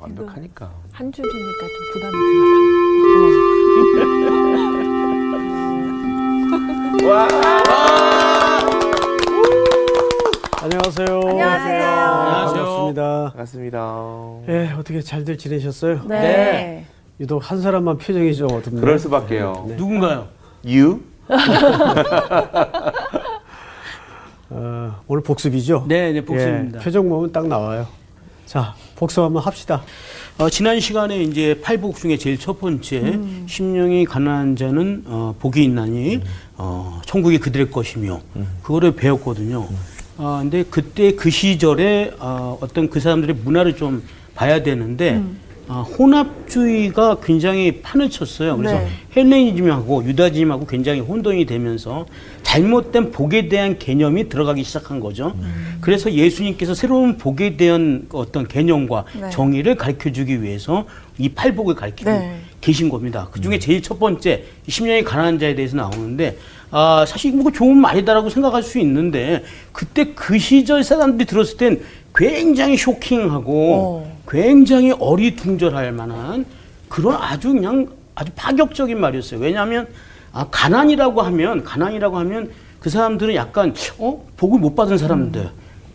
완벽하니까. 한 줄이니까 좀 부담이 안녕하세요. 안녕하세요. 반갑습니다. 반갑습니다. 예, 어떻게 잘들 지내셨어요? 네. 네. 유독 한 사람만 표정이 좀 어둡네요. 그럴 수밖에요. 네. 누군가요? You? 어, 오늘 복습이죠? 네, 네, 복습입니다. 예, 표정 보면 딱 나와요. 자, 복습 한번 합시다. 어, 지난 시간에 이제 팔복 중에 제일 첫 번째 음. 심령이 가난한 자는 어, 복이 있나니 어, 천국이 그들의 것이며 음. 그거를 배웠거든요. 아 근데 그때 그 시절에 어, 어떤 그 사람들의 문화를 좀 봐야 되는데 음. 아, 혼합주의가 굉장히 판을 쳤어요. 그래서 네. 헬레니즘하고 유다즘하고 굉장히 혼동이 되면서 잘못된 복에 대한 개념이 들어가기 시작한 거죠. 그래서 예수님께서 새로운 복에 대한 어떤 개념과 네. 정의를 가르쳐 주기 위해서 이 팔복을 가르치고 네. 계신 겁니다. 그 중에 제일 첫 번째, 10년의 가난한 자에 대해서 나오는데, 아, 사실 뭐 좋은 말이다라고 생각할 수 있는데, 그때 그 시절 사람들이 들었을 땐 굉장히 쇼킹하고, 어. 굉장히 어리둥절할 만한 그런 아주 그냥 아주 파격적인 말이었어요. 왜냐하면, 아, 가난이라고 하면, 가난이라고 하면 그 사람들은 약간, 어? 복을 못 받은 사람들.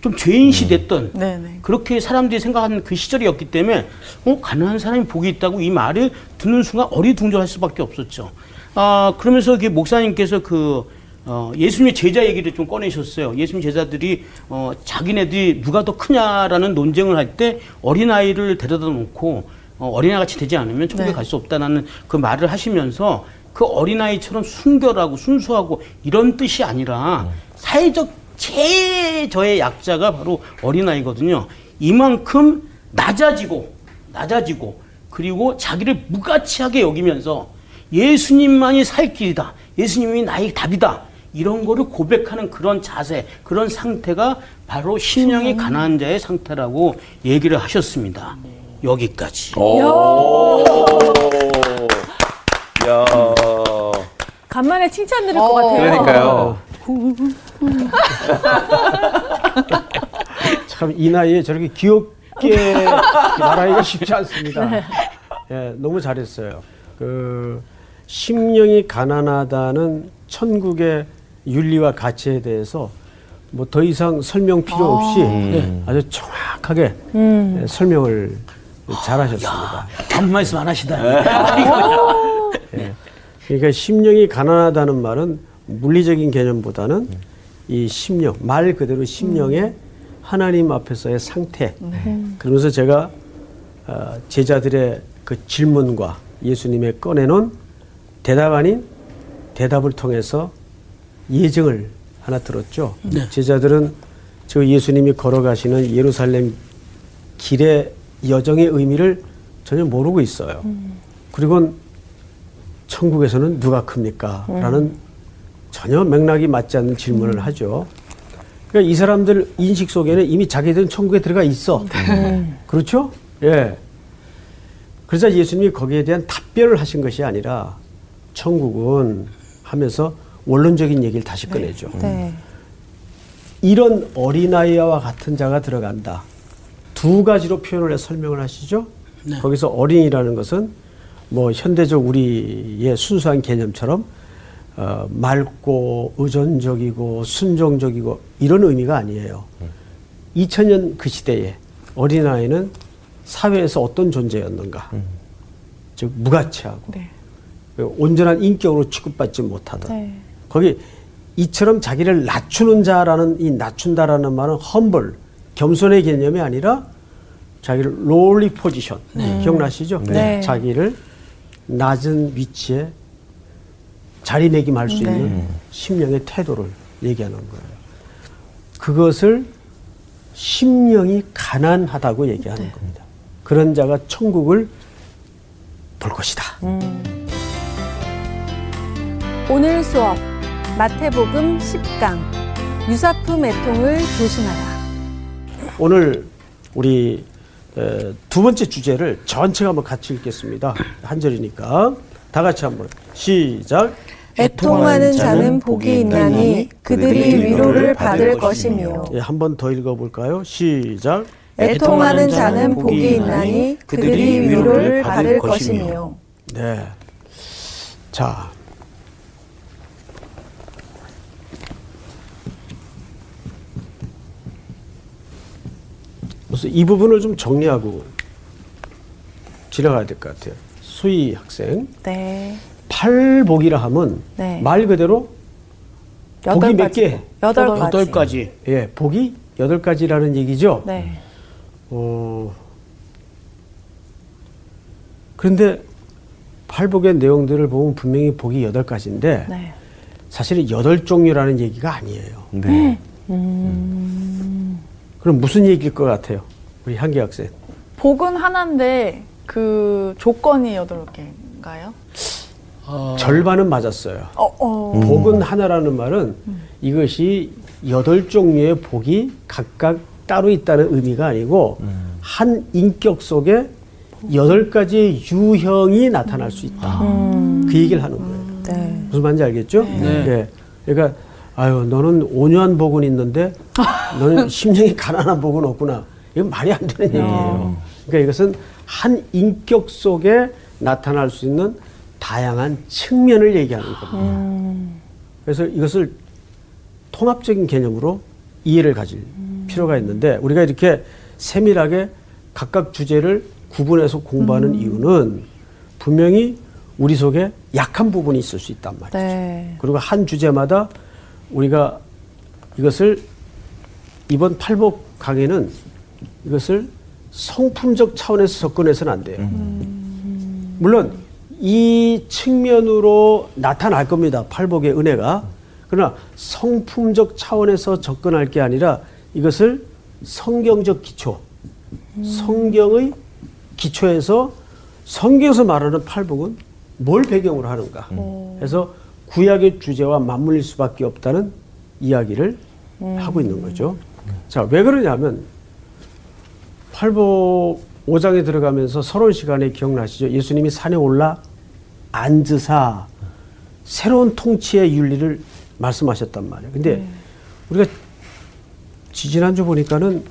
좀 죄인시 됐던 네네. 그렇게 사람들이 생각하는 그 시절이었기 때문에 어 가난한 사람이 복이 있다고 이 말을 듣는 순간 어리둥절할 수밖에 없었죠. 아 그러면서 그 목사님께서 그 어, 예수님의 제자 얘기를 좀 꺼내셨어요. 예수님 제자들이 어, 자기네들이 누가 더 크냐라는 논쟁을 할 때 어린아이를 데려다 놓고 어, 어린아이 같이 되지 않으면 천국에 네. 갈수 없다라는 그 말을 하시면서 그 어린아이처럼 순결하고 순수하고 이런 뜻이 아니라 사회적 최저의 약자가 바로 어린아이거든요. 이만큼 낮아지고, 낮아지고, 그리고 자기를 무가치하게 여기면서 예수님만이 살 길이다. 예수님이 나의 답이다. 이런 거를 고백하는 그런 자세, 그런 상태가 바로 심령이 가난한 자의 상태라고 얘기를 하셨습니다. 여기까지. 오. 야. 간만에 칭찬 드릴 어. 것 같아요. 그러니까요. 참 이 나이에 저렇게 귀엽게 말하기가 쉽지 않습니다. 예, 너무 잘했어요. 그 심령이 가난하다는 천국의 윤리와 가치에 대해서 뭐 더 이상 설명 필요 없이 네, 아주 정확하게 예, 설명을 잘하셨습니다. 아무 말씀 안 하시다. 그러니까 심령이 가난하다는 말은 물리적인 개념보다는 이 심령 말 그대로 심령의 하나님 앞에서의 상태. 그러면서 제가 어, 제자들의 그 질문과 예수님의 꺼내놓은 대답 아닌 대답을 통해서 예증을 하나 들었죠. 제자들은 저 예수님이 걸어가시는 예루살렘 길의 여정의 의미를 전혀 모르고 있어요. 그리고 천국에서는 누가 큽니까? 라는 전혀 맥락이 맞지 않는 질문을 하죠. 그러니까 이 사람들 인식 속에는 이미 자기들은 천국에 들어가 있어. 그렇죠? 예. 그래서 예수님이 거기에 대한 답변을 하신 것이 아니라 천국은 하면서 원론적인 얘기를 다시 꺼내죠. 네. 이런 어린아이와 같은 자가 들어간다. 두 가지로 표현을 해 설명을 하시죠. 거기서 어린이라는 것은 뭐 현대적 우리의 순수한 개념처럼 어, 맑고 의존적이고 순종적이고 이런 의미가 아니에요. 2000년 그 시대에 어린아이는 사회에서 어떤 존재였는가. 즉 무가치하고 네. 온전한 인격으로 취급받지 못하던 네. 거기 이처럼 자기를 낮추는 자라는 이 낮춘다라는 말은 험벌 겸손의 개념이 아니라 자기를 롤리 포지션 기억나시죠? 네. 자기를 낮은 위치에 자리매김할 수 네. 있는 심령의 태도를 얘기하는 거예요. 그것을 심령이 가난하다고 얘기하는 겁니다. 그런 자가 천국을 볼 것이다. 오늘 수업 마태복음 10강 유사품 애통을 조심하라. 오늘 우리 에, 두 번째 주제를 전체가 한번 같이 읽겠습니다. 한 절이니까 다 같이 한번 시작. 애통하는 자는 복이 있나니 그들이 위로를 받을 것이며 예, 한번 더 읽어볼까요? 시작. 애통하는 자는 복이 있나니 그들이 위로를 받을 것이며. 네. 자. 그래서 이 부분을 좀 정리하고 지나가야 될 것 같아요. 수희 학생. 네. 팔복이라 하면 네. 말 그대로 복이 몇 개? 여덟 가지. 여덟 가지. 예, 복이 여덟 가지라는 얘기죠. 네. 어, 그런데 팔복의 내용들을 보면 분명히 복이 여덟 가지인데 네. 사실은 여덟 종류라는 얘기가 아니에요. 네. 그럼 무슨 얘기일 것 같아요? 우리 한기 학생. 복은 하나인데 그 조건이 여덟 개인가요? 절반은 맞았어요. 어, 어. 복은 하나라는 말은 이것이 여덟 종류의 복이 각각 따로 있다는 의미가 아니고 한 인격 속에 여덟 가지의 유형이 나타날 수 있다. 그 얘기를 하는 거예요. 네. 무슨 말인지 알겠죠? 네. 예. 그러니까 아유 너는 온유한 복은 있는데 너는 심령이 가난한 복은 없구나. 이건 말이 안 되는 얘기예요. 그러니까 이것은 한 인격 속에 나타날 수 있는 다양한 측면을 얘기하는 겁니다. 그래서 이것을 통합적인 개념으로 이해를 가질 필요가 있는데 우리가 이렇게 세밀하게 각각 주제를 구분해서 공부하는 이유는 분명히 우리 속에 약한 부분이 있을 수 있단 말이죠. 네. 그리고 한 주제마다 우리가 이것을 이번 팔복 강의는 이것을 성품적 차원에서 접근해서는 안 돼요. 물론 이 측면으로 나타날 겁니다. 팔복의 은혜가. 그러나 성품적 차원에서 접근할 게 아니라 이것을 성경적 기초, 성경의 기초에서 성경에서 말하는 팔복은 뭘 배경으로 하는가. 해서 구약의 주제와 맞물릴 수밖에 없다는 이야기를 하고 있는 거죠. 자, 왜 그러냐면 팔복 5장에 들어가면서 서론 시간에 기억나시죠? 예수님이 산에 올라 앉으사 새로운 통치의 윤리를 말씀하셨단 말이에요. 근데 우리가 지지난주 보니까는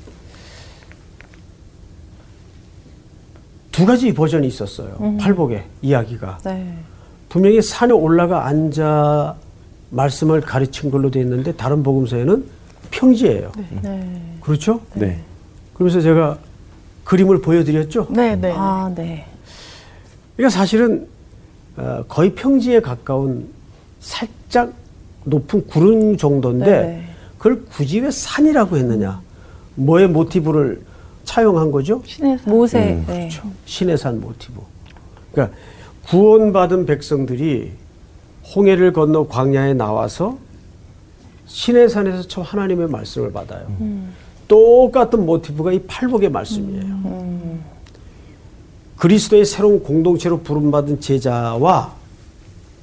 두 가지 버전이 있었어요. 팔복의 이야기가. 네. 분명히 산에 올라가 앉아 말씀을 가르친 걸로 되어 있는데 다른 복음서에는 평지예요. 네. 그렇죠? 네. 그러면서 제가 그림을 보여드렸죠. 네, 네. 아, 네. 그러니까 사실은 어, 거의 평지에 가까운 살짝 높은 구름 정도인데 네. 그걸 굳이 왜 산이라고 했느냐? 뭐의 모티브를 차용한 거죠? 신의 산. 모세. 네. 신의 산 모티브. 그러니까 구원받은 백성들이 홍해를 건너 광야에 나와서 신의 산에서 처음 하나님의 말씀을 받아요. 똑같은 모티브가 이 팔복의 말씀이에요. 그리스도의 새로운 공동체로 부름받은 제자와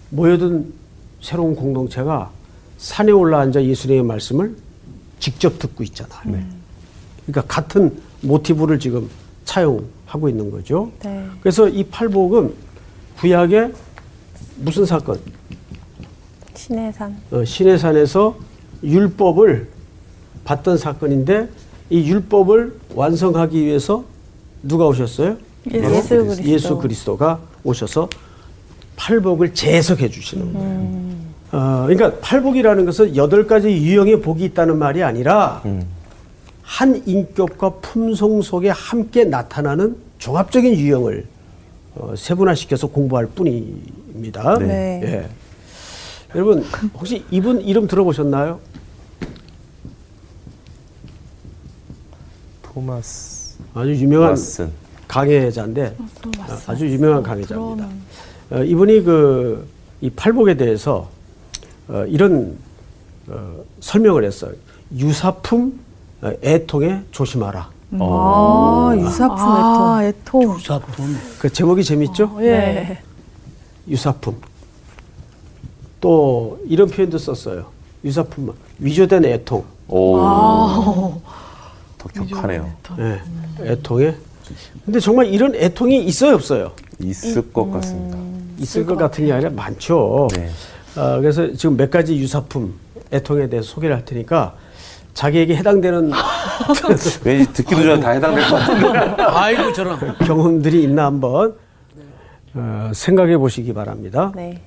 모여든 새로운 공동체가 산에 올라앉아 예수님의 말씀을 직접 듣고 있잖아요. 그러니까 같은 모티브를 지금 차용하고 있는 거죠. 네. 그래서 이 팔복은 구약의 무슨 사건? 신의 산. 어, 시내산에서 율법을 받던 사건인데 이 율법을 완성하기 위해서 누가 오셨어요? 예수 그리스도. 예수 그리스도가 오셔서 팔복을 재해석해 주시는 거예요. 어, 그러니까 팔복이라는 것은 여덟 가지 유형의 복이 있다는 말이 아니라 한 인격과 품성 속에 함께 나타나는 종합적인 유형을 어, 세분화시켜서 공부할 뿐입니다. 네. 예. 여러분 혹시 이분 이름 들어보셨나요? 토마스 아주 유명한 왓슨. 강해자인데 아, 아주 유명한 강해자입니다. 어, 이분이 그 이 팔복에 대해서 어, 이런 어, 설명을 했어요. 유사품 어, 애통에 조심하라. 아, 유사품 아, 애통. 주사품. 그 제목이 재밌죠? 예. 유사품. 또 이런 표현도 썼어요. 유사품 위조된 애통. 오. 아. 더 격하네요. 예, 애통에. 근데 정말 이런 애통이 있어요, 없어요? 있을 것 같습니다. 있을 것 같은 게 아니라 많죠. 네. 어, 그래서 지금 몇 가지 유사품, 애통에 대해서 소개를 할 테니까 자기에게 해당되는 왠지 듣기도 전에 다 해당될 것 같은데. 아이고 저런. 경험들이 있나 한번 어, 생각해 보시기 바랍니다. 네.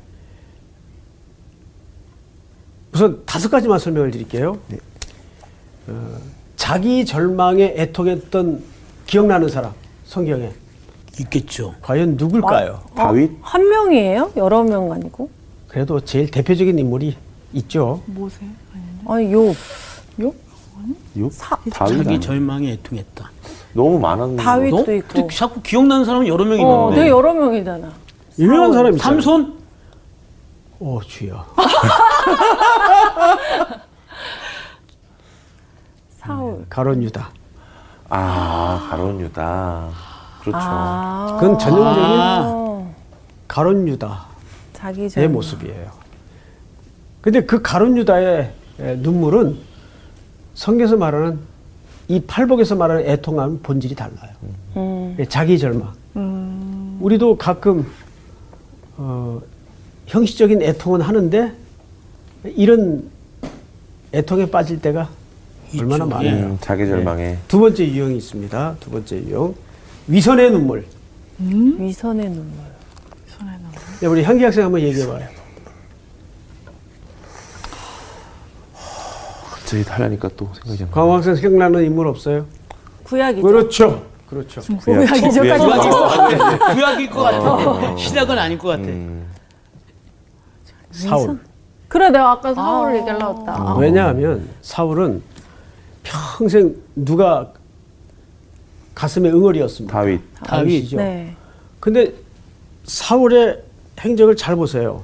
우선 다섯 가지만 설명을 드릴게요. 어, 자기 절망에 애통했던 기억나는 사람 성경에 있겠죠. 과연 누굴까요? 다윗? 한 명이에요? 여러 명 아니고? 그래도 제일 대표적인 인물이 있죠. 모세 아니 요? 요? 요? 사- 다윗 자기 아니야? 절망에 애통했다. 너무 많았는데. 다윗. 너? 도 있고. 근데 자꾸 기억나는 사람은 여러 명이 어, 있는데. 네 여러 명이잖아. 유명한 사람이 있어요. 삼손? 오 주여. 사울. 가론 유다. 아, 가론 유다. 그렇죠. 아. 그건 전형적인 어, 가론 유다의 자기 절 모습이에요. 근데 그 가론 유다의 에, 눈물은 성경에서 말하는 이 팔복에서 말하는 애통함 본질이 달라요. 음. 예, 자기 절망. 우리도 가끔 어, 형식적인 애통은 하는데 이런 애통에 빠질 때가 얼마나. 많아요. 음, 자기 절망에. 두 번째 유형이 있습니다. 두 번째 유형 위선의 눈물. 위선의 눈물. 손에 넣어. 네, 우리 향기 학생 한번 얘기해 봐요. 갑자기 하려니까 또 생각이 안 나. 학생 생각나는 인물 없어요? 구약이죠. 그렇죠. 그렇죠. 구약이죠. 구약. 까지 구약일 것 같아. 신약은 아닐 것 같아. 음, 사울. 그래 내가 아까 사울 얘기하려고 했다. 아. 왜냐하면 사울은 평생 누가 가슴에 응어리였습니다. 다윗. 다윗이죠. 네. 근데 사울의 행적을 잘 보세요.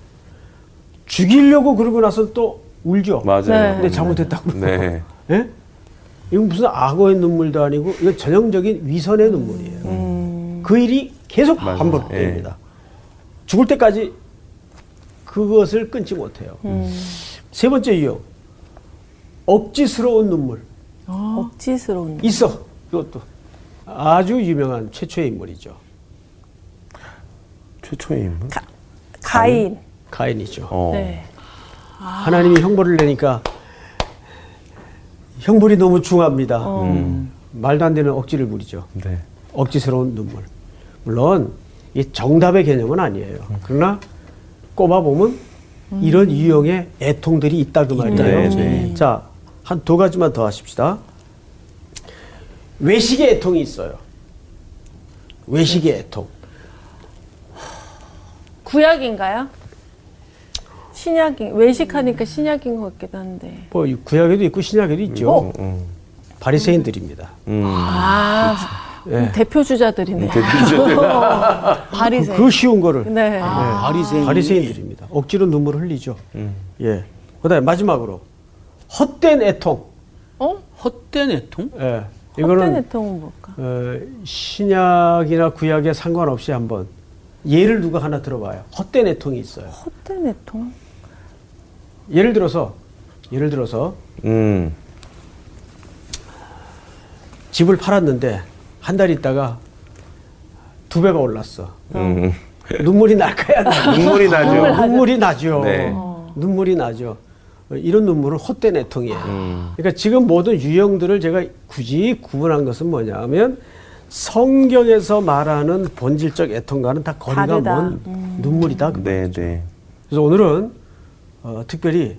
죽이려고 그러고 나서 또 울죠. 맞아요. 네. 근데 잘못했다고. 네. 예? 이건 무슨 악어의 눈물도 아니고 이건 전형적인 위선의 눈물이에요. 그 일이 계속 맞아요. 반복됩니다. 죽을 때까지 그것을 끊지 못해요. 세 번째 유형. 억지스러운 눈물. 억지스러운. 눈물. 있어. 이것도 아주 유명한 최초의 인물이죠. 최초의 인물? 가 인. 가인이죠. 어. 네. 하나님이 형벌을 내니까 형벌이 너무 중합니다. 음, 말도 안 되는 억지를 부리죠. 네. 억지스러운 눈물. 물론 이 정답의 개념은 아니에요. 그러나 꼽아보면 이런 유형의 애통들이 있다 그 말이에요. 네, 네. 자, 한 두 가지만 더 하십시다. 외식의 애통이 있어요. 외식의 애통. 구약인가요? 신약인 외식하니까 신약인 것 같기도 한데. 뭐이 구약에도 있고 신약에도 있죠. 어? 음, 바리새인들입니다. 음. 아 예. 대표 주자들이네. 바리새. 그 쉬운 거를 네. 바리새인. 바리새인들입니다. 억지로 눈물을 흘리죠. 음. 예. 그다음에 마지막으로 헛된 애통. 어? 헛된 애통? 예. 헛된 이거는 애통은 뭘까? 어, 신약이나 구약에 상관없이 한번 예를 누가 하나 들어봐요. 헛된 애통이 있어요. 헛된 애통? 예를 들어서 예를 들어서 음. 집을 팔았는데 한 달 있다가 두 배가 올랐어. 음. 눈물이? 안 날까요? 눈물이 나죠. 눈물이 나죠. 네. 눈물이 나죠. 어, 이런 눈물은 헛된 애통이에요. 음. 그러니까 지금 모든 유형들을 제가 굳이 구분한 것은 뭐냐면 성경에서 말하는 본질적 애통과는 다 거리가 다르다. 먼 눈물이다. 그 네. 네. 그래서 오늘은 어, 특별히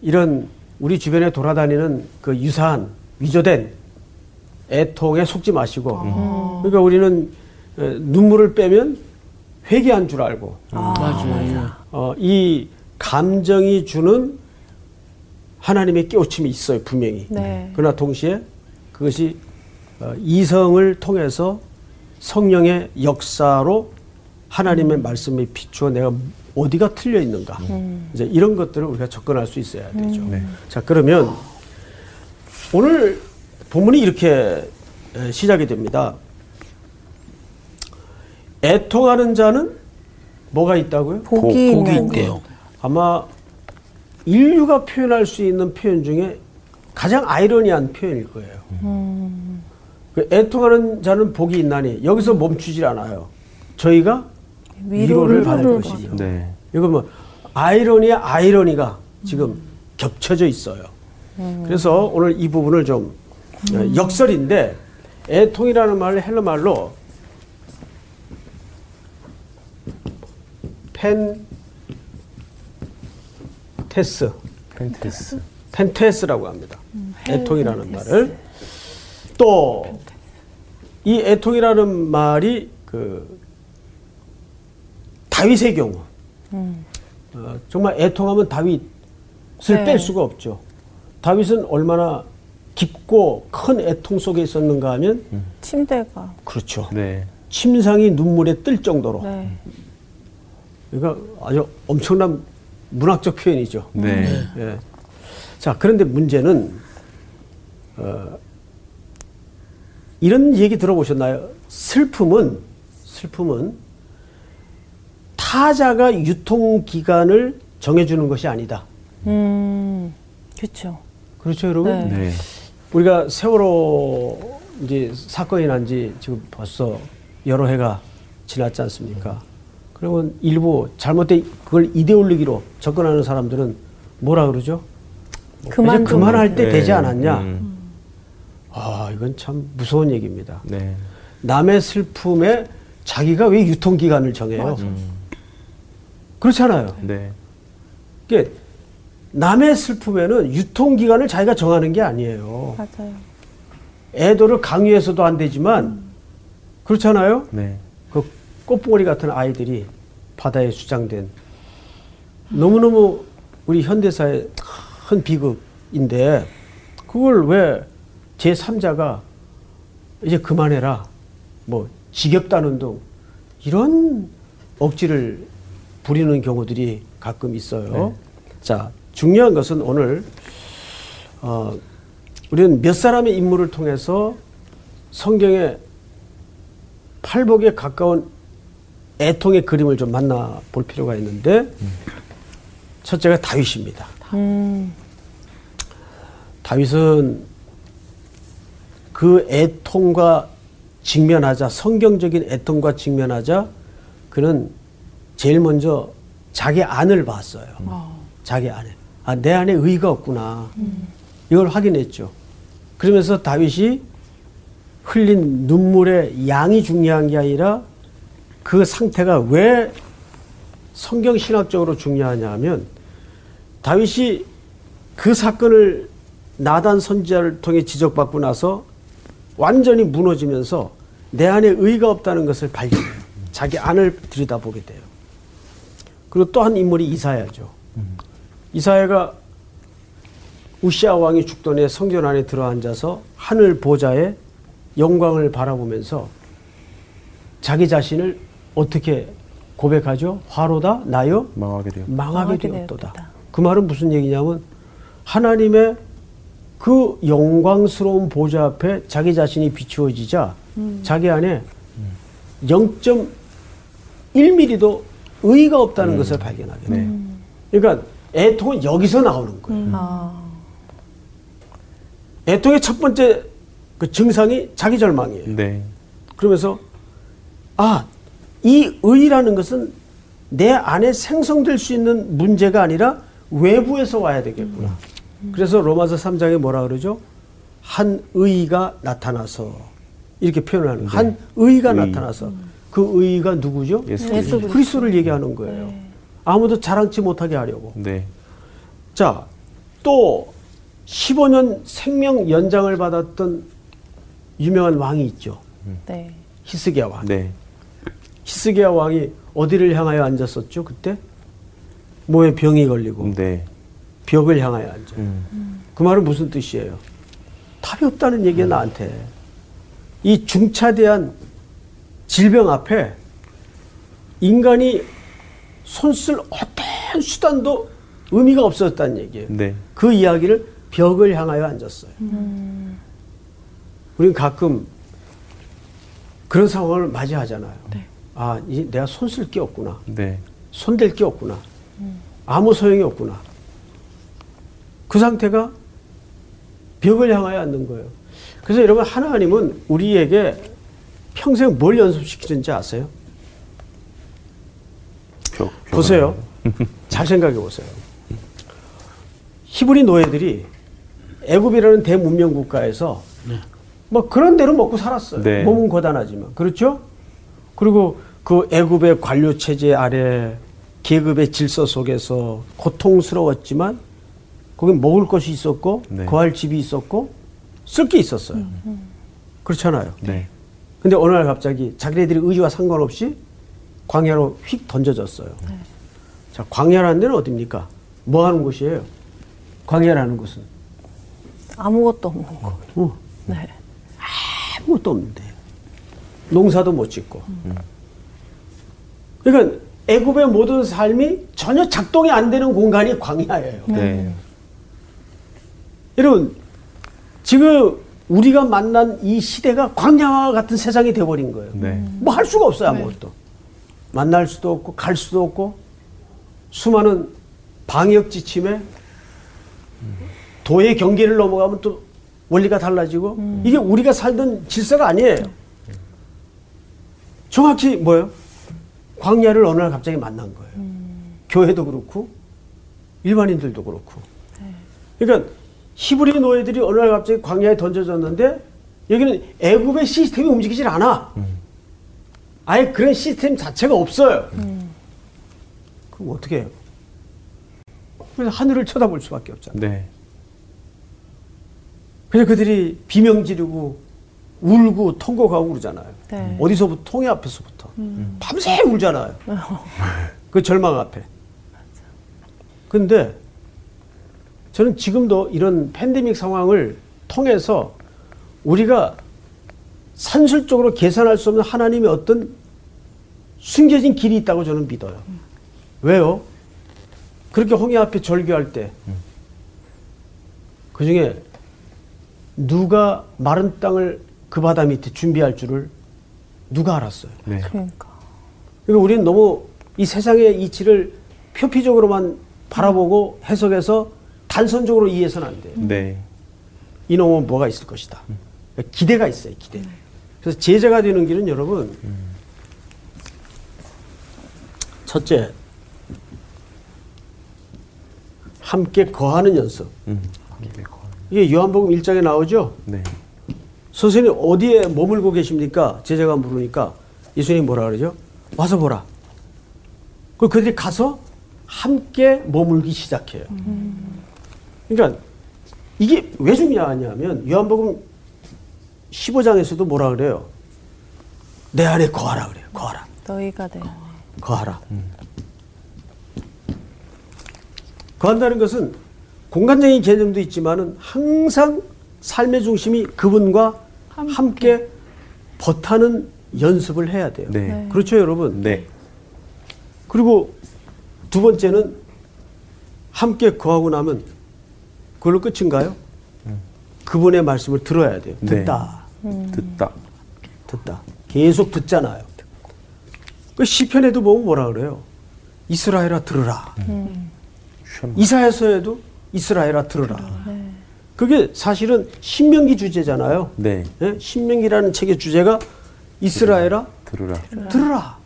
이런 우리 주변에 돌아다니는 그 유사한 위조된 애통에 속지 마시고 그러니까 우리는 에, 눈물을 빼면 회개한 줄 알고 맞아요. 어, 이 감정이 주는 하나님의 깨우침이 있어요 분명히. 네. 그러나 동시에 그것이 어, 이성을 통해서 성령의 역사로 하나님의 말씀에 비추어 내가 어디가 틀려 있는가 이제 이런 것들을 우리가 접근할 수 있어야 되죠. 네. 자 그러면 오늘 본문이 이렇게 에, 시작이 됩니다. 애통하는 자는 뭐가 있다고요? 복이 복이 있는 있대요. 아마 인류가 표현할 수 있는 표현 중에 가장 아이러니한 표현일 거예요. 그 애통하는 자는 복이 있나니 여기서 멈추질 않아요. 저희가 위로를, 위로를 받을 것이죠. 네. 이거 뭐 아이러니와 아이러니가 지금 겹쳐져 있어요. 그래서 오늘 이 부분을 좀 어, 역설인데 애통이라는 말을 헬러 말로 펜테스 펜테스. 펜테스라고 합니다. 애통이라는 말을 또 이 애통이라는 말이 그 다윗의 경우 어, 정말 애통하면 다윗을 네. 뺄 수가 없죠. 다윗은 얼마나 깊고 큰 애통 속에 있었는가 하면 침대가. 그렇죠. 네. 침상이 눈물에 뜰 정도로 네. 그러니까 아주 엄청난 문학적 표현이죠. 네. 예. 자, 그런데 문제는 어, 이런 얘기 들어보셨나요? 슬픔은 슬픔은 타자가 유통 기간을 정해주는 것이 아니다. 음, 그렇죠. 그렇죠, 여러분? 네. 네. 우리가 세월호 이제 사건이 난 지 지금 벌써 여러 해가 지났지 않습니까? 그러면 일부 잘못된 그걸 이데올로기로 접근하는 사람들은 뭐라 그러죠? 그만 이제 좀- 그만할 때 네. 되지 않았냐? 음. 아, 이건 참 무서운 얘기입니다. 네. 남의 슬픔에 자기가 왜 유통기간을 정해요? 음. 그렇잖아요. 네. 이게 남의 슬픔에는 유통기간을 자기가 정하는 게 아니에요. 맞아요. 애도를 강요해서도 안 되지만 그렇잖아요. 네. 그 꽃봉오리 같은 아이들이 바다에 수장된 너무너무 우리 현대사의 큰 비극인데 그걸 왜 제3자가 이제 그만해라 뭐 지겹다는 등 이런 억지를 부리는 경우들이 가끔 있어요. 자 중요한 것은 오늘 어, 우리는 몇 사람의 인물을 통해서 성경의 팔복에 가까운 애통의 그림을 좀 만나 볼 필요가 있는데 첫째가 다윗입니다. 음, 다윗은 그 애통과 직면하자 성경적인 애통과 직면하자 그는 제일 먼저 자기 안을 봤어요. 어, 자기 안에 아 내 안에 의가 없구나 이걸 확인했죠. 그러면서 다윗이 흘린 눈물의 양이 중요한 게 아니라 그 상태가 왜 성경 신학적으로 중요하냐면 다윗이 그 사건을 나단 선지자를 통해 지적받고 나서 완전히 무너지면서 내 안에 의가 없다는 것을 발견해요. 자기 안을 들여다보게 돼요. 그리고 또 한 인물이 이사야죠. 이사야가 우시아 왕이 죽던 해 성전 안에 들어앉아서 하늘 보좌에 영광을 바라보면서 자기 자신을 어떻게 고백하죠? 화로다 나요 망하게 되어. 망하게 망하게 되었도다. 그 말은 무슨 얘기냐면 하나님의 그 영광스러운 보좌 앞에 자기 자신이 비추어지자 자기 안에 0.1mm도 의가 없다는 것을 발견하게 돼요. 네. 그러니까 애통은 여기서 나오는 거예요. 아, 애통의 첫 번째 그 증상이 자기 절망이에요. 네. 그러면서 아, 이 의라는 것은 내 안에 생성될 수 있는 문제가 아니라 외부에서 와야 되겠구나. 그래서 로마서 3장에 뭐라 그러죠? 한 의가 나타나서 이렇게 표현하는 거예요. 한 의가 의. 나타나서 그 의가 누구죠? 예수. 예수 그리스도. 그리스도를 얘기하는 거예요. 아무도 자랑치 못하게 하려고. 네. 자, 또 15년 생명 연장을 받았던 유명한 왕이 있죠. 네. 히스기야 왕. 네. 히스기야 왕이 어디를 향하여 앉았었죠? 그때 몸에 병이 걸리고 네. 벽을 향하여 앉아. 요 음. 그 말은 무슨 뜻이에요? 답이 없다는 얘기야 나한테. 이 중차대한 질병 앞에 인간이 손쓸 어떤 수단도 의미가 없었다는 얘기예요. 네. 그 이야기를 벽을 향하여 앉았어요. 우리는 가끔 그런 상황을 맞이하잖아요. 아, 이제 내가 손 쓸 게 없구나. 네. 손댈 게 없구나. 아무 소용이 없구나. 그 상태가 벽을 향하여 앉는 거예요. 그래서 여러분 하나님은 우리에게 평생 뭘 연습시키는지 아세요? 벽, 벽 보세요. 잘 생각해 보세요. 히브리 노예들이 애굽이라는 대문명 국가에서 뭐 그런 대로 먹고 살았어요. 네. 몸은 고단하지만 그렇죠. 그리고 그 애굽의 관료 체제 아래 계급의 질서 속에서 고통스러웠지만 거기 먹을 것이 있었고 네. 거할 집이 있었고 쓸 게 있었어요. 그렇잖아요. 네. 근데 어느 날 갑자기 자기네들이 의지와 상관없이 광야로 휙 던져졌어요. 자, 광야라는 데는 어딥니까? 뭐 하는 곳이에요? 광야라는 곳은 아무것도 없는 거. 어, 네. 아무것도 없는데 농사도 못 짓고. 그러니까 애굽의 모든 삶이 전혀 작동이 안 되는 공간이 광야예요. 네. 여러분 지금 우리가 만난 이 시대가 광야와 같은 세상이 돼버린 거예요. 네. 뭐할 수가 없어요 아무것도. 만날 수도 없고 갈 수도 없고 수많은 방역 지침에 도의 경계를 넘어가면 또 원리가 달라지고 이게 우리가 살던 질서가 아니에요. 정확히 뭐예요? 광야를 어느 날 갑자기 만난 거예요. 교회도 그렇고 일반인들도 그렇고. 그러니까 히브리 노예들이 어느 날 갑자기 광야에 던져졌는데 여기는 애굽의 시스템이 움직이질 않아. 아예 그런 시스템 자체가 없어요. 그럼 어떻게 해요? 그래서 하늘을 쳐다볼 수밖에 없잖아요. 네. 그래서 그들이 비명 지르고 울고 통곡하고 그러잖아요. 네. 어디서부터 통해 앞에서부터 밤새 울잖아요. 그 절망 앞에. 근데 저는 지금도 이런 팬데믹 상황을 통해서 우리가 산술적으로 계산할 수 없는 하나님의 어떤 숨겨진 길이 있다고 저는 믿어요. 왜요? 그렇게 홍해 앞에 절규할 때, 그 중에 누가 마른 땅을 그 바다 밑에 준비할 줄을 누가 알았어요? 네. 그러니까. 그러니까 우리는 너무 이 세상의 이치를 표피적으로만 바라보고 해석해서 단선적으로 이해해서는 안 돼요. 네. 이놈은 뭐가 있을 것이다. 기대가 있어요, 기대. 그래서 제자가 되는 길은 여러분, 첫째, 함께 거하는 연습. 음. 이게 요한복음 1장에 나오죠? 네. 선생님 어디에 머물고 계십니까? 제자가 물으니까 예수님이 뭐라 그러죠? 와서 보라. 그 그들이 가서 함께 머물기 시작해요. 그러니까 이게 왜 중요하냐면 요한복음 15장에서도 뭐라 그래요? 내 안에 거하라 그래요. 거하라. 너희가 내 안에. 거하라. 거한다는 것은 공간적인 개념도 있지만은 항상 삶의 중심이 그분과 함께, 버타는 연습을 해야 돼요. 네. 네. 그렇죠, 여러분? 네. 그리고 두 번째는 함께 거하고 나면 그걸로 끝인가요? 그분의 말씀을 들어야 돼요. 네. 듣다. 듣다. 듣다. 계속 듣잖아요. 그 시편에도 보면 뭐라 그래요? 이스라엘아 들으라. 쉔. 이사야서에도 이스라엘아 들으라. 그게 사실은 신명기 주제잖아요. 네. 예? 신명기라는 책의 주제가 이스라엘아 들으라. 들으라.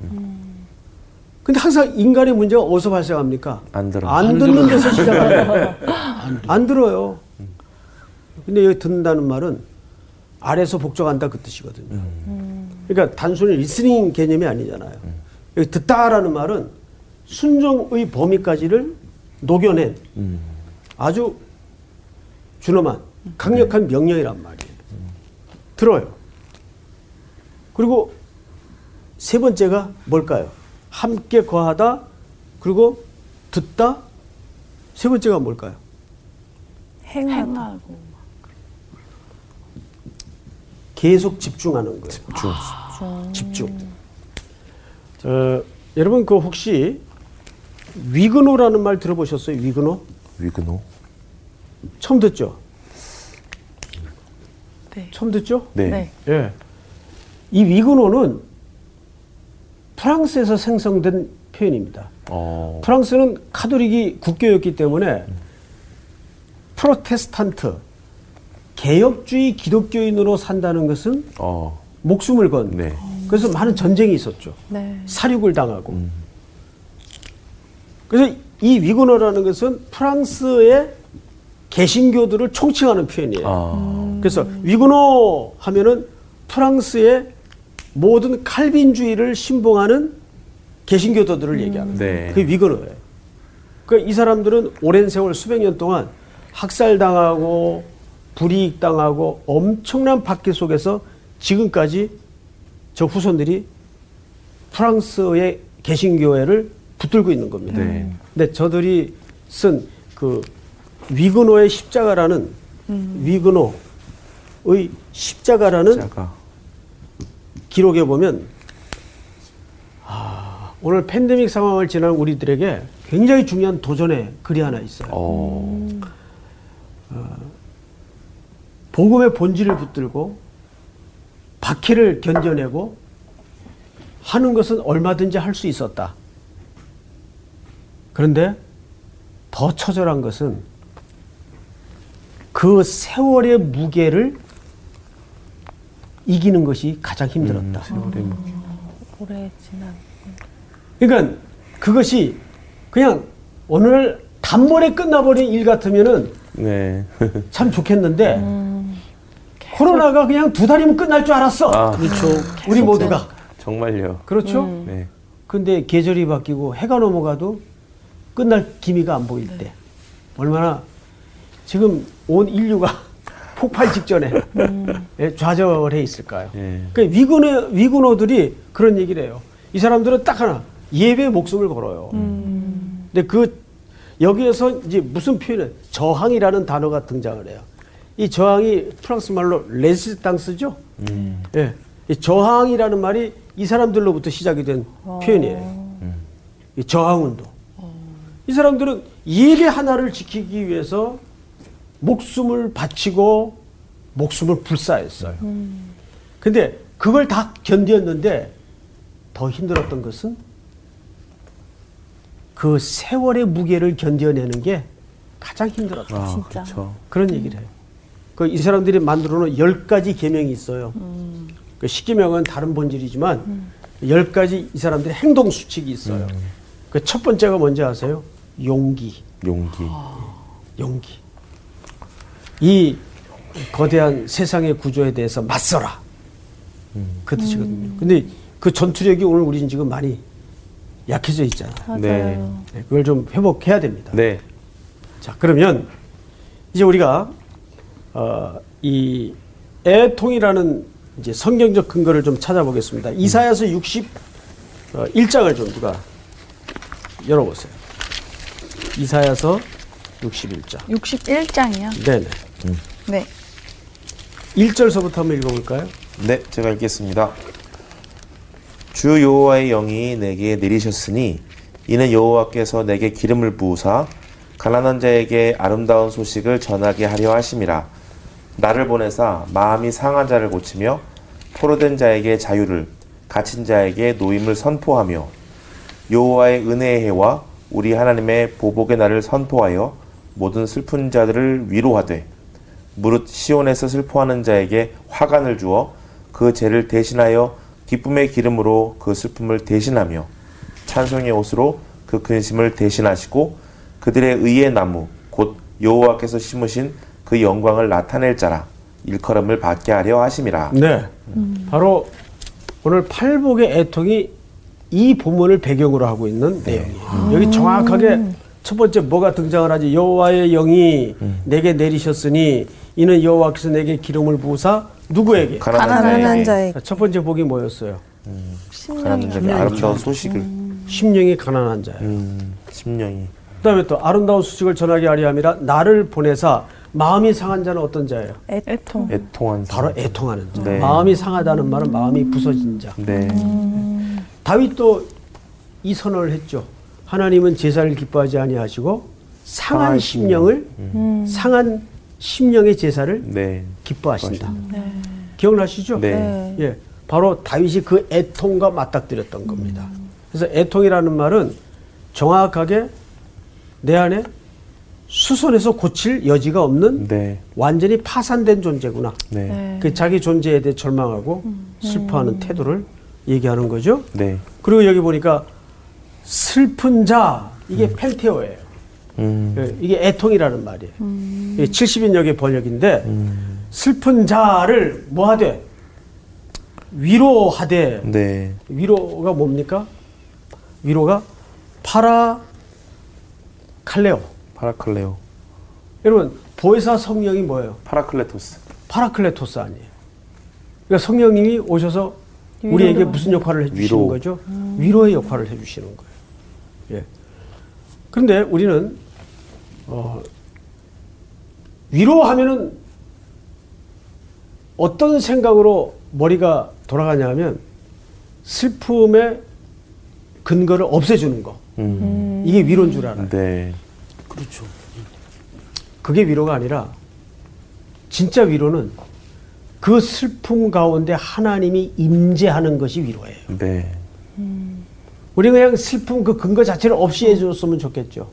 근데 항상 인간의 문제가 어디서 발생합니까? 안 들어. 안 듣는 데서 시작해요. 안 들어요. 근데 여기 듣는다는 말은 아래서 복종한다 그 뜻이거든요. 그러니까 단순히 리스닝 개념이 아니잖아요. 여기 듣다라는 말은 순종의 범위까지를 녹여낸 음. 아주 준엄한 강력한 명령이란 말이에요. 들어요. 그리고 세 번째가 뭘까요? 함께 거하다 그리고 듣다 세 번째가 뭘까요? 행하다. 계속 집중하는 거예요. 중. 집중. 어, 여러분 그 혹시 위근호라는 말 들어보셨어요? 위근호? 위그노. 처음 듣죠? 네. 처음 듣죠? 네. 네. 예. 이 위근호는 프랑스에서 생성된 표현입니다. 어. 프랑스는 카톨릭이 국교였기 때문에 프로테스탄트 개혁주의 기독교인으로 산다는 것은 어. 목숨을 건. 네. 그래서 많은 전쟁이 있었죠. 네. 사륙을 당하고. 음. 그래서 이 위그너라는 것은 프랑스의 개신교들을 총칭하는 표현이에요. 아, 그래서 위그노 하면은 프랑스의 모든 칼빈주의를 신봉하는 개신교도들을 얘기하는 거예요. 네. 그게 위그노예요. 그러니까 이 사람들은 오랜 세월 수백 년 동안 학살당하고 불이익당하고 엄청난 박해 속에서 지금까지 저 후손들이 프랑스의 개신교회를 붙들고 있는 겁니다. 네. 근데 저들이 쓴 그 위그노의 십자가라는 위그노의 십자가라는 자가. 기록에 보면 아, 오늘 팬데믹 상황을 지난 우리들에게 굉장히 중요한 도전의 글이 하나 있어요. 어, 복음의 본질을 붙들고 박해를 견뎌내고 하는 것은 얼마든지 할 수 있었다. 그런데 더 처절한 것은 그 세월의 무게를 이기는 것이 가장 힘들었다. 세월의 무게. 오래 지난. 그러니까 그것이 그냥 오늘 단번에 끝나버린 일 같으면은 네. 참 좋겠는데 코로나가 그냥 두 달이면 끝날 줄 알았어. 아, 그렇죠. 우리 모두가 정말요. 그렇죠. 네. 근데 계절이 바뀌고 해가 넘어가도 끝날 기미가 안 보일 때 얼마나 지금 온 인류가 폭발 직전에 예, 좌절해 있을까요? 예. 그러니까 위군어, 위군어들이 그런 얘기를 해요. 이 사람들은 딱 하나 예배에 목숨을 걸어요. 근데 그 여기에서 이제 무슨 표현은 저항이라는 단어가 등장을 해요. 이 저항이 프랑스 말로 레지스탕스죠. 예. 이 저항이라는 말이 이 사람들로부터 시작이 된 표현이에요. 이 저항 운동. 이 사람들은 예배 하나를 지키기 위해서 목숨을 바치고 목숨을 불사했어요. 근데 그걸 다 견뎠는데 더 힘들었던 것은 그 세월의 무게를 견뎌내는 게 가장 힘들었다. 아, 진짜. 그렇죠. 그런 얘기를 해요. 그 이 사람들이 만들어 놓은 열 가지 계명이 있어요. 그 십계명은 다른 본질이지만 열 가지 이 사람들의 행동 수칙이 있어요. 그첫 번째가 뭔지 아세요? 용기. 용기. 용기. 이 거대한 세상의 구조에 대해서 맞서라. 그 뜻이거든요. 근데 그 전투력이 오늘 우리는 지금 많이 약해져 있잖아요. 네. 네, 그걸 좀 회복해야 됩니다. 네. 자, 그러면 이제 우리가 어, 이 애통이라는 이제 성경적 근거를 좀 찾아보겠습니다. 이사야서 61장을 좀 누가 열어보세요. 이사야서 61장. 61장이요. 네네. 네. 1절서부터 한번 읽어볼까요? 네, 제가 읽겠습니다. 주 여호와의 영이 내게 내리셨으니 이는 여호와께서 내게 기름을 부으사 가난한 자에게 아름다운 소식을 전하게 하려 하심이라. 나를 보내사 마음이 상한 자를 고치며 포로된 자에게 자유를 갇힌 자에게 노임을 선포하며 여호와의 은혜의 해와 우리 하나님의 보복의 날을 선포하여 모든 슬픈 자들을 위로하되 무릇 시온에서 슬퍼하는 자에게 화관을 주어 그 죄를 대신하여 기쁨의 기름으로 그 슬픔을 대신하며 찬송의 옷으로 그 근심을 대신하시고 그들의 의의 나무 곧 여호와께서 심으신 그 영광을 나타낼 자라 일컬음을 받게 하려 하심이라. 네. 바로 오늘 팔복의 애통이 이 본문을 배경으로 하고 있는 내용이에요. 여기 정확하게 첫 번째 뭐가 등장을 하지? 여호와의 영이 내게 내리셨으니 이는 여호와께서 내게 기름을 부으사 누구에게? 가난한 가난한 자에게 첫 번째 복이 뭐였어요? 가난한 자에게 아름다운 소식을 심령이 가난한 자예요. 음, 심령이 그다음에 또 아름다운 수식을 전하게 하려 함이라 나를 보내사 마음이 상한 자는 어떤 자예요? 애통. 애통한 바로. 애통하는 자. 네. 마음이 상하다는 말은 마음이 부서진 자. 네. 다윗도 이 선언을 했죠. 하나님은 제사를 기뻐하지 아니하시고 상한 상한 심령을 상한 심령의 제사를 네. 기뻐하신다. 네. 기억나시죠? 네. 네. 예, 바로 다윗이 그 애통과 맞닥뜨렸던 겁니다. 그래서 애통이라는 말은 정확하게 내 안에 수선해서 고칠 여지가 없는 네. 완전히 파산된 존재구나. 네. 네. 그 자기 존재에 대해 절망하고 슬퍼하는 태도를 얘기하는 거죠. 네. 그리고 여기 보니까 슬픈 자 이게 펜테오예요. 음. 예, 이게 애통이라는 말이에요. 이게 70인역의 번역인데 슬픈 자를 뭐하되 위로하되 네. 위로가 뭡니까? 위로가 παρακαλέω. παρακαλέω. 여러분 보혜사 성령이 뭐예요? παράκλητος. παράκλητος 아니에요. 그러니까 성령님이 오셔서 우리에게 무슨 역할을 해주시는 위로. 거죠? 위로의 역할을 해주시는 거예요. 예. 그런데 우리는 어, 위로하면은 어떤 생각으로 머리가 돌아가냐면 슬픔의 근거를 없애주는 거. 음. 이게 위로인 줄 알아요. 네. 그렇죠. 그게 위로가 아니라 진짜 위로는 그 슬픔 가운데 하나님이 임재하는 것이 위로예요. 네. 우리 그냥 슬픔 그 근거 자체를 없이 해줬으면 좋겠죠.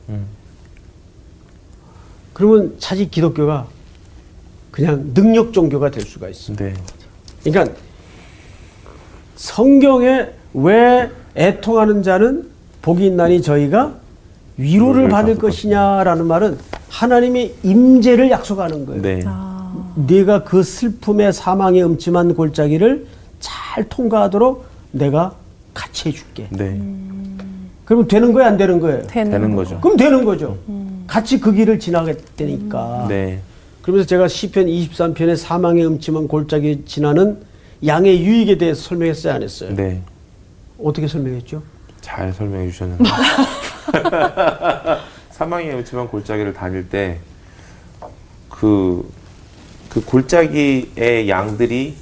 그러면 차지 기독교가 그냥 능력 종교가 될 수가 있어요. 네. 그러니까 성경에 왜 애통하는 자는 복이 있나니 저희가 위로를 받을 것이냐라는 말은 하나님의 임재를 약속하는 거예요. 네. 네가 그 슬픔의 사망의 음침한 골짜기를 잘 통과하도록 내가 같이 해줄게. 네. 그러면 되는 거예요, 안 되는 거예요? 되는, 되는 거죠. 그럼 되는 거죠. 같이 그 길을 지나겠다니까. 네. 그러면서 제가 시편 23편의 사망의 음침한 골짜기 지나는 양의 유익에 대해서 설명했어요, 안 했어요? 네. 어떻게 설명했죠? 잘 설명해 주셨는데. 사망의 음침한 골짜기를 다닐 때, 그, 그 골짜기의 양들이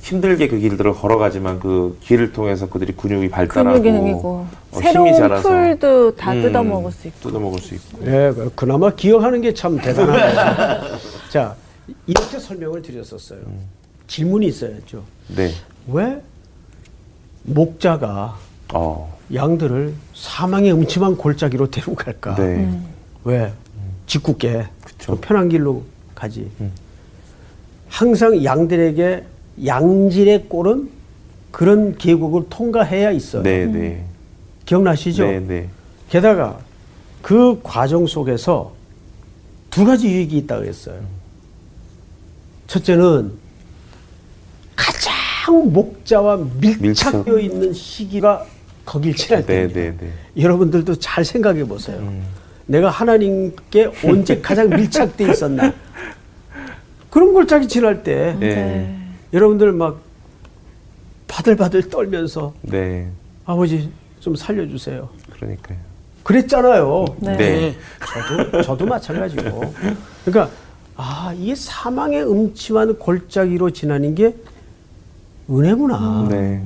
힘들게 그 길들을 걸어가지만 그 길을 통해서 그들이 근육이 발달하고 근육이 어, 힘이 새로운 자라서 풀도 다 음, 뜯어 먹을 수 있고. 뜯어 먹을 수 있고. 예, 그- 그나마 기억하는 게 참 대단한 거죠. 자, 이렇게 설명을 드렸었어요. 질문이 있어야죠. 네. 왜 목자가 어. 양들을 사망의 음침한 골짜기로 데리고 갈까? 네. 왜? 짓궂게 편한 길로 가지. 항상 양들에게 양질의 꼴은 그런 계곡을 통과해야 있어요. 네, 네. 기억나시죠? 네, 네. 게다가 그 과정 속에서 두 가지 유익이 있다고 했어요. 첫째는 가장 목자와 밀착되어 밀착. 있는 시기가 거길 지날 네, 때입니다. 네, 네. 여러분들도 잘 생각해 보세요. 내가 하나님께 언제 가장 밀착돼 있었나? 그런 골짜기 지날 때 네. 여러분들 막 바들바들 떨면서 네. 아버지 좀 살려주세요. 그러니까요. 그랬잖아요. 네. 네. 저도 저도 마찬가지고. 그러니까 아 이게 사망의 음침한 골짜기로 지나는 게 은혜구나. 네.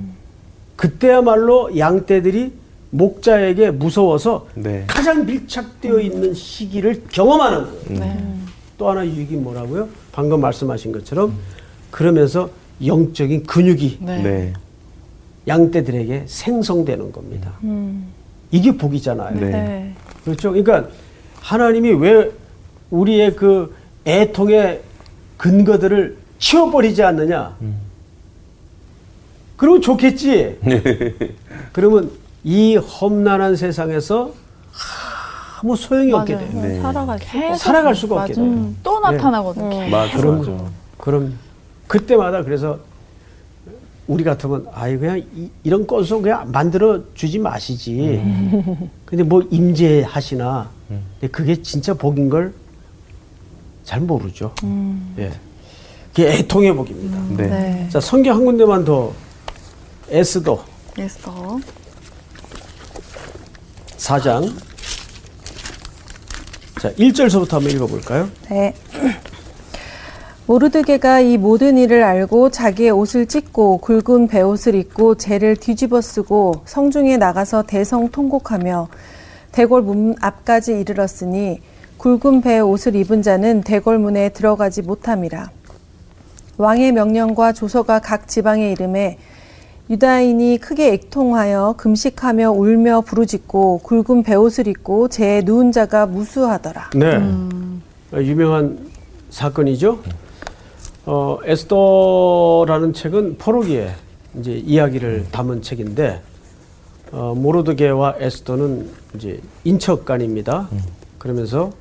그때야말로 양떼들이 목자에게 무서워서 네. 가장 밀착되어 있는 시기를 경험하는 거예요. 네. 또 하나 유익이 뭐라고요? 방금 말씀하신 것처럼 그러면서 영적인 근육이 네. 네. 양떼들에게 생성되는 겁니다. 음. 이게 복이잖아요. 네. 네. 그렇죠. 그러니까 하나님이 왜 우리의 그 애통의 근거들을 치워버리지 않느냐? 그러면 좋겠지. 그러면 이 험난한 세상에서 아무 소용이 없게 맞아요. 돼요. 네. 살아갈 수가 살아갈 수가 없게 맞아요. 돼요. 음, 또 나타나거든요. 맞아, 그럼- 맞아. 그럼 그때마다 그래서 우리 같으면 아이 그냥 이, 런 건수 그냥 만들어 주지 마시지. 근데 뭐 임재하시나. 근데 그게 진짜 복인 걸 잘 모르죠. 예. 그게 애통의 복입니다. 네. 네. 자, 성경 한 군데만 더 에스더 에스더. 4장. 자, 1절서부터 한번 읽어 볼까요? 네. 모르드게가 이 모든 일을 알고 자기의 옷을 찢고 굵은 베옷을 입고 재를 뒤집어 쓰고 성중에 나가서 대성 통곡하며 대궐 문 앞까지 이르렀으니 굵은 베옷을 입은 자는 대궐 문에 들어가지 못함이라. 왕의 명령과 조서가 각 지방에 이름에 유다인이 크게 액통하여 금식하며 울며 부르짖고 굵은 베옷을 입고 재에 누운 자가 무수하더라. 네. 어, 유명한 사건이죠. 어, 에스더라는 책은 포로기에 이제 이야기를 담은 책인데 어, 모로드게와 에스더는 이제 인척간입니다. 그러면서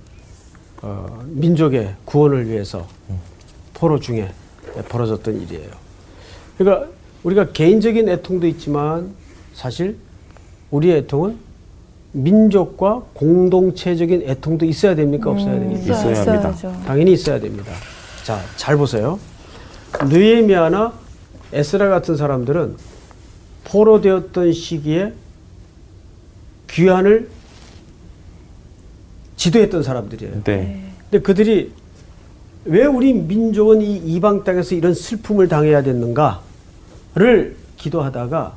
어, 민족의 구원을 위해서 포로 중에 벌어졌던 일이에요. 그러니까 우리가 개인적인 애통도 있지만 사실 우리의 애통은 민족과 공동체적인 애통도 있어야 됩니까? 없어야 됩니까? 있어야 합니다. 있어야죠. 당연히 있어야 됩니다. 자, 잘 보세요. 느헤미야나 에스라 같은 사람들은 포로 되었던 시기에 귀환을 지도했던 사람들이에요. 네. 근데 그들이 왜 우리 민족은 이 이방 땅에서 이런 슬픔을 당해야 됐는가 를 기도하다가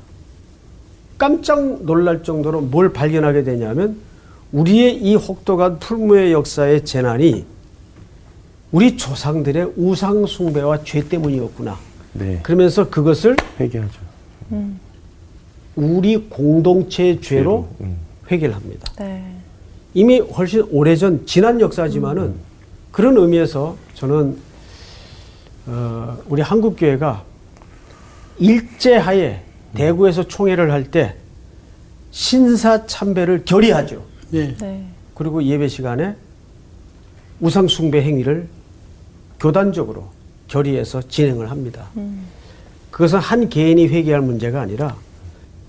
깜짝 놀랄 정도로 뭘 발견하게 되냐면 우리의 이 혹독한 풀무의 역사의 재난이 우리 조상들의 우상 숭배와 죄 때문이었구나. 네. 그러면서 그것을 회개하죠. 우리 공동체의 죄로 음. 회개를 합니다. 네. 이미 훨씬 오래전 지난 역사지만은 그런 의미에서 저는 어, 우리 한국 교회가 일제하에 대구에서 총회를 할 때 신사 참배를 결의하죠. 네. 네. 그리고 예배 시간에 우상 숭배 행위를 교단적으로 결의해서 진행을 합니다. 그것은 한 개인이 회개할 문제가 아니라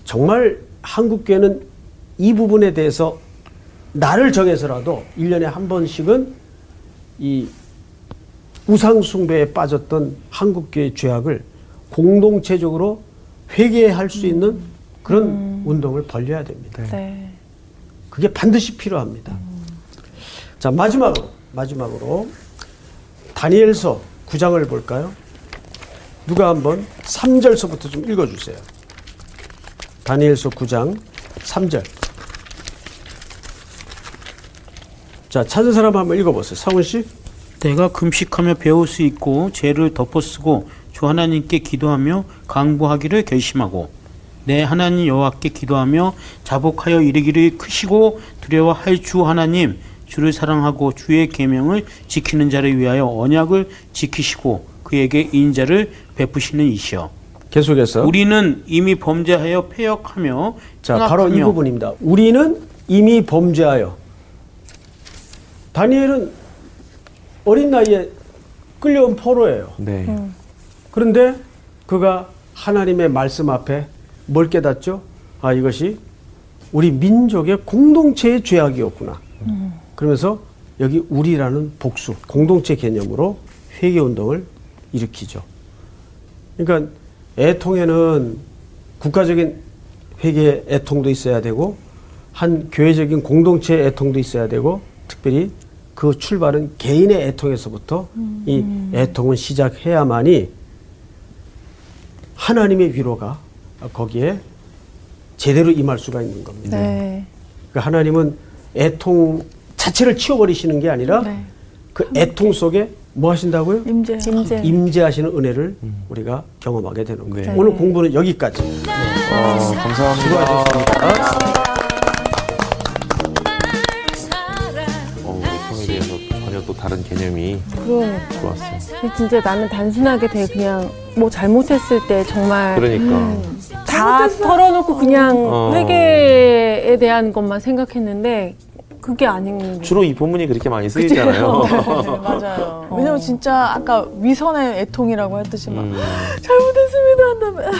정말 한국 교회는 이 부분에 대해서 나를 정해서라도 일년에 한 번씩은 이 우상 숭배에 빠졌던 한국 교회의 죄악을 공동체적으로 회개할 수 있는 그런 운동을 벌려야 됩니다. 네. 그게 반드시 필요합니다. 자, 마지막으로, 마지막으로, 다니엘서 9장을 볼까요? 누가 한번 3절서부터 좀 읽어주세요. 다니엘서 9장 3절. 자, 찾은 사람 한번 읽어보세요. 상훈 씨. 내가 금식하며 배울 수 있고 죄를 덮어쓰고 주 하나님께 기도하며 강구하기를 결심하고 내 하나님 여호와께 기도하며 자복하여 이르기를 크시고 두려워할 주 하나님 주를 사랑하고 주의 계명을 지키는 자를 위하여 언약을 지키시고 그에게 인자를 베푸시는 이시여 계속해서. 우리는 이미 범죄하여 폐역하며 자, 바로 이 부분입니다. 우리는 이미 범죄하여. 다니엘은 어린 나이에 끌려온 포로예요. 네. 그런데 그가 하나님의 말씀 앞에 뭘 깨닫죠? 아, 이것이 우리 민족의 공동체의 죄악이었구나. 그러면서 여기 우리라는 복수, 공동체 개념으로 회개 운동을 일으키죠. 그러니까 애통에는 국가적인 회개 애통도 있어야 되고 한 교회적인 공동체 애통도 있어야 되고 특별히 그 출발은 개인의 애통에서부터 이 애통은 시작해야만이 하나님의 위로가 거기에 제대로 임할 수가 있는 겁니다. 네. 그러니까 하나님은 애통 자체를 치워버리시는 게 아니라 네. 그 애통 속에 뭐 하신다고요? 임재. 임재. 임재하시는 은혜를 우리가 경험하게 되는 거예요. 네. 오늘 공부는 여기까지. 어, 감사합니다. 어, 개념이 그러니까. 좋았어요. 진짜 나는 단순하게 되게 그냥 뭐 잘못했을 때 정말 그러니까. 다 털어놓고 그냥 어. 회개에 대한 것만 생각했는데 그게 아닌 게 주로 이 본문이 그렇게 많이 쓰이잖아요. 네, 맞아요. 왜냐면 진짜 아까 위선의 애통이라고 했듯이 막 음, 잘못했습니다 한다면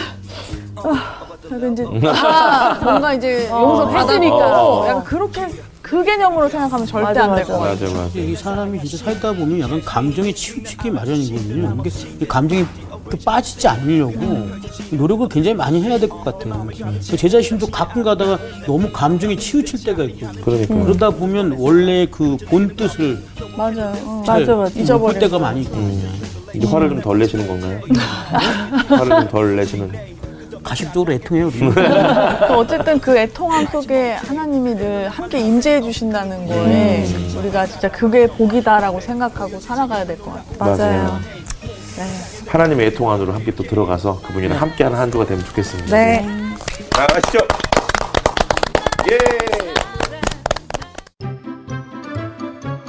아, 약간 이제 다 뭔가 이제 용서 했으니까. 받았고 약간 그렇게 그 개념으로 생각하면 절대 안 될 것. 같아요. 맞아, 맞아. 이 사람이 진짜 살다 보면 약간 감정에 치우치기 마련이거든요. 이게 이 감정이 또 빠지지 않으려고 노력을 굉장히 많이 해야 될 것 같아요. 제 자신도 가끔 가다가 너무 감정에 치우칠 때가 있거든요. 그러니까. 그러다 보면 원래 그 본 뜻을 맞아요. 어. 맞아, 맞아. 잊어버리고. 볼 때가 많이 있거든요. 이제 화를 좀 덜 내시는 건가요? 화를 좀 덜 내시는. 가식적으로 애통해요, 어쨌든 그 애통함 속에 하나님이 늘 함께 임재해 주신다는 거에 우리가 진짜 그게 복이다라고 생각하고 살아가야 될 것 같아요. 맞아요. 하나님의 애통 안으로 함께 또 들어가서 그분이랑 함께하는 한 주가 되면 좋겠습니다. 네. 나가시죠. 예.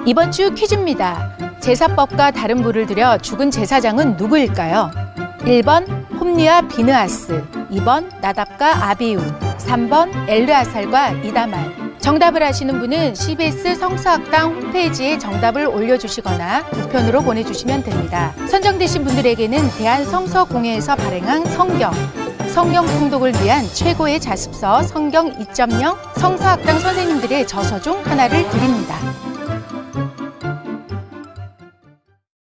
이번 주 퀴즈입니다. 제사법과 다른 부를 들여 죽은 제사장은 누구일까요? 1번 홈리와 비느아스, 2번 나답과 아비우, 3번 엘르아살과 이다말. 정답을 아시는 분은 CBS 성서학당 홈페이지에 정답을 올려주시거나 우편으로 보내주시면 됩니다. 선정되신 분들에게는 대한성서공회에서 발행한 성경, 성경 통독을 위한 최고의 자습서 성경 2.0 성서학당 선생님들의 저서 중 하나를 드립니다.